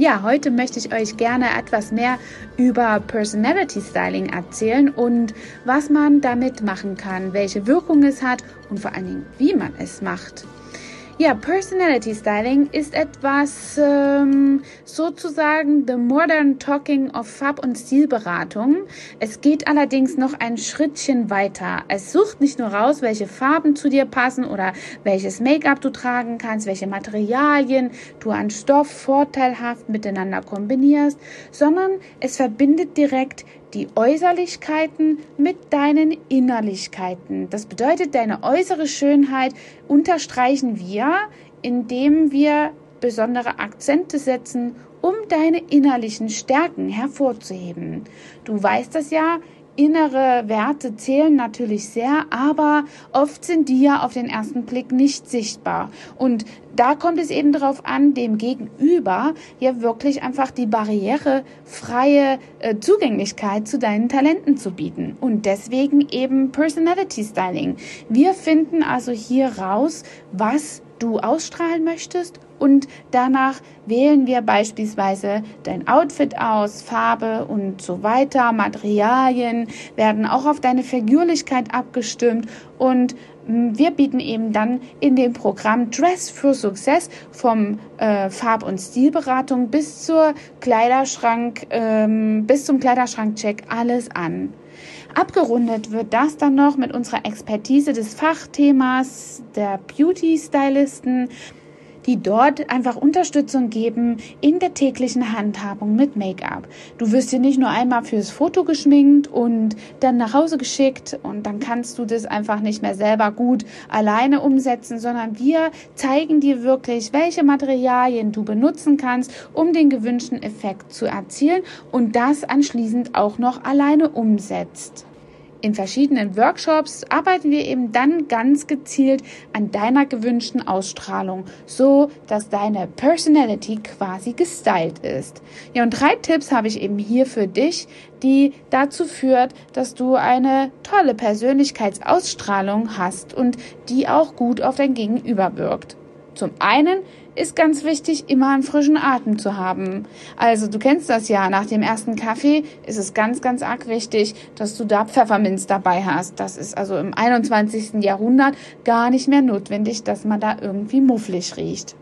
Ja, heute möchte ich euch gerne etwas mehr über Personality Styling erzählen und was man damit machen kann, welche Wirkung es hat und vor allen Dingen, wie man es macht. Ja, Personality Styling ist etwas ähm, sozusagen the modern talking of Farb- und Stilberatung. Es geht allerdings noch ein Schrittchen weiter. Es sucht nicht nur raus, welche Farben zu dir passen oder welches Make-up du tragen kannst, welche Materialien du an Stoff vorteilhaft miteinander kombinierst, sondern es verbindet direkt die Äußerlichkeiten mit deinen Innerlichkeiten. Das bedeutet, deine äußere Schönheit unterstreichen wir, indem wir besondere Akzente setzen, um deine innerlichen Stärken hervorzuheben. Du weißt das ja, innere Werte zählen natürlich sehr, aber oft sind die ja auf den ersten Blick nicht sichtbar. Und da kommt es eben darauf an, dem Gegenüber ja wirklich einfach die barrierefreie äh, Zugänglichkeit zu deinen Talenten zu bieten. Und deswegen eben Personality Styling. Wir finden also hier raus, was du ausstrahlen möchtest und danach wählen wir beispielsweise dein Outfit aus, Farbe und so weiter. Materialien werden auch auf deine Figürlichkeit abgestimmt und hm, wir bieten eben dann in dem Programm Dress for Success vom äh, Farb- und Stilberatung bis zur Kleiderschrank, ähm, bis zum Kleiderschrankcheck alles an. Abgerundet wird das dann noch mit unserer Expertise des Fachthemas der Beauty-Stylisten, die dort einfach Unterstützung geben in der täglichen Handhabung mit Make-up. Du wirst hier nicht nur einmal fürs Foto geschminkt und dann nach Hause geschickt und dann kannst du das einfach nicht mehr selber gut alleine umsetzen, sondern wir zeigen dir wirklich, welche Materialien du benutzen kannst, um den gewünschten Effekt zu erzielen und das anschließend auch noch alleine umsetzt. In verschiedenen Workshops arbeiten wir eben dann ganz gezielt an deiner gewünschten Ausstrahlung, so dass deine Personality quasi gestylt ist. Ja, und drei Tipps habe ich eben hier für dich, die dazu führt, dass du eine tolle Persönlichkeitsausstrahlung hast und die auch gut auf dein Gegenüber wirkt. Zum einen ist ganz wichtig, immer einen frischen Atem zu haben. Also du kennst das ja, nach dem ersten Kaffee ist es ganz, ganz arg wichtig, dass du da Pfefferminz dabei hast. Das ist also im 21. Jahrhundert gar nicht mehr notwendig, dass man da irgendwie mufflig riecht.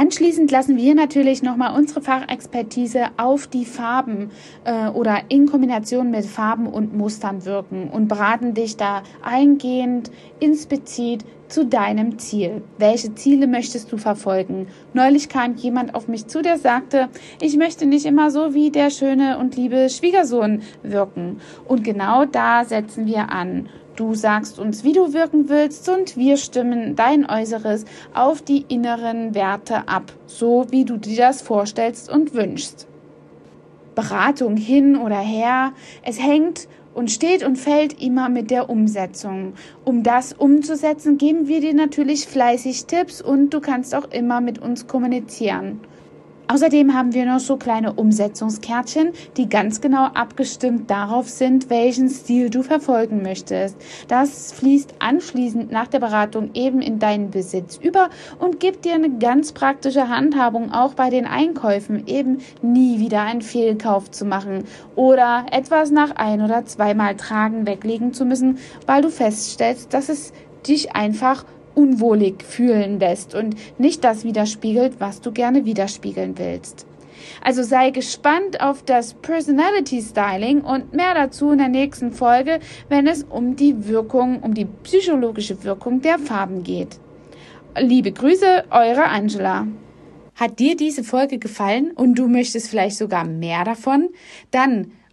Anschließend lassen wir natürlich nochmal unsere Fachexpertise auf die Farben äh, oder in Kombination mit Farben und Mustern wirken und beraten dich da eingehend, inspizit zu deinem Ziel. Welche Ziele möchtest du verfolgen? Neulich kam jemand auf mich zu, der sagte, ich möchte nicht immer so wie der schöne und liebe Schwiegersohn wirken. Und genau da setzen wir an. Du sagst uns, wie du wirken willst und wir stimmen dein Äußeres auf die inneren Werte ab, so wie du dir das vorstellst und wünschst. Beratung hin oder her, es hängt und steht und fällt immer mit der Umsetzung. Um das umzusetzen, geben wir dir natürlich fleißig Tipps und du kannst auch immer mit uns kommunizieren. Außerdem haben wir noch so kleine Umsetzungskärtchen, die ganz genau abgestimmt darauf sind, welchen Stil du verfolgen möchtest. Das fließt anschließend nach der Beratung eben in deinen Besitz über und gibt dir eine ganz praktische Handhabung auch bei den Einkäufen, eben nie wieder einen Fehlkauf zu machen oder etwas nach ein oder zweimal tragen weglegen zu müssen, weil du feststellst, dass es dich einfach unwohlig fühlen lässt und nicht das widerspiegelt, was du gerne widerspiegeln willst. Also sei gespannt auf das Personality Styling und mehr dazu in der nächsten Folge, wenn es um die Wirkung, um die psychologische Wirkung der Farben geht. Liebe Grüße, eure Angela. Hat dir diese Folge gefallen und du möchtest vielleicht sogar mehr davon? Dann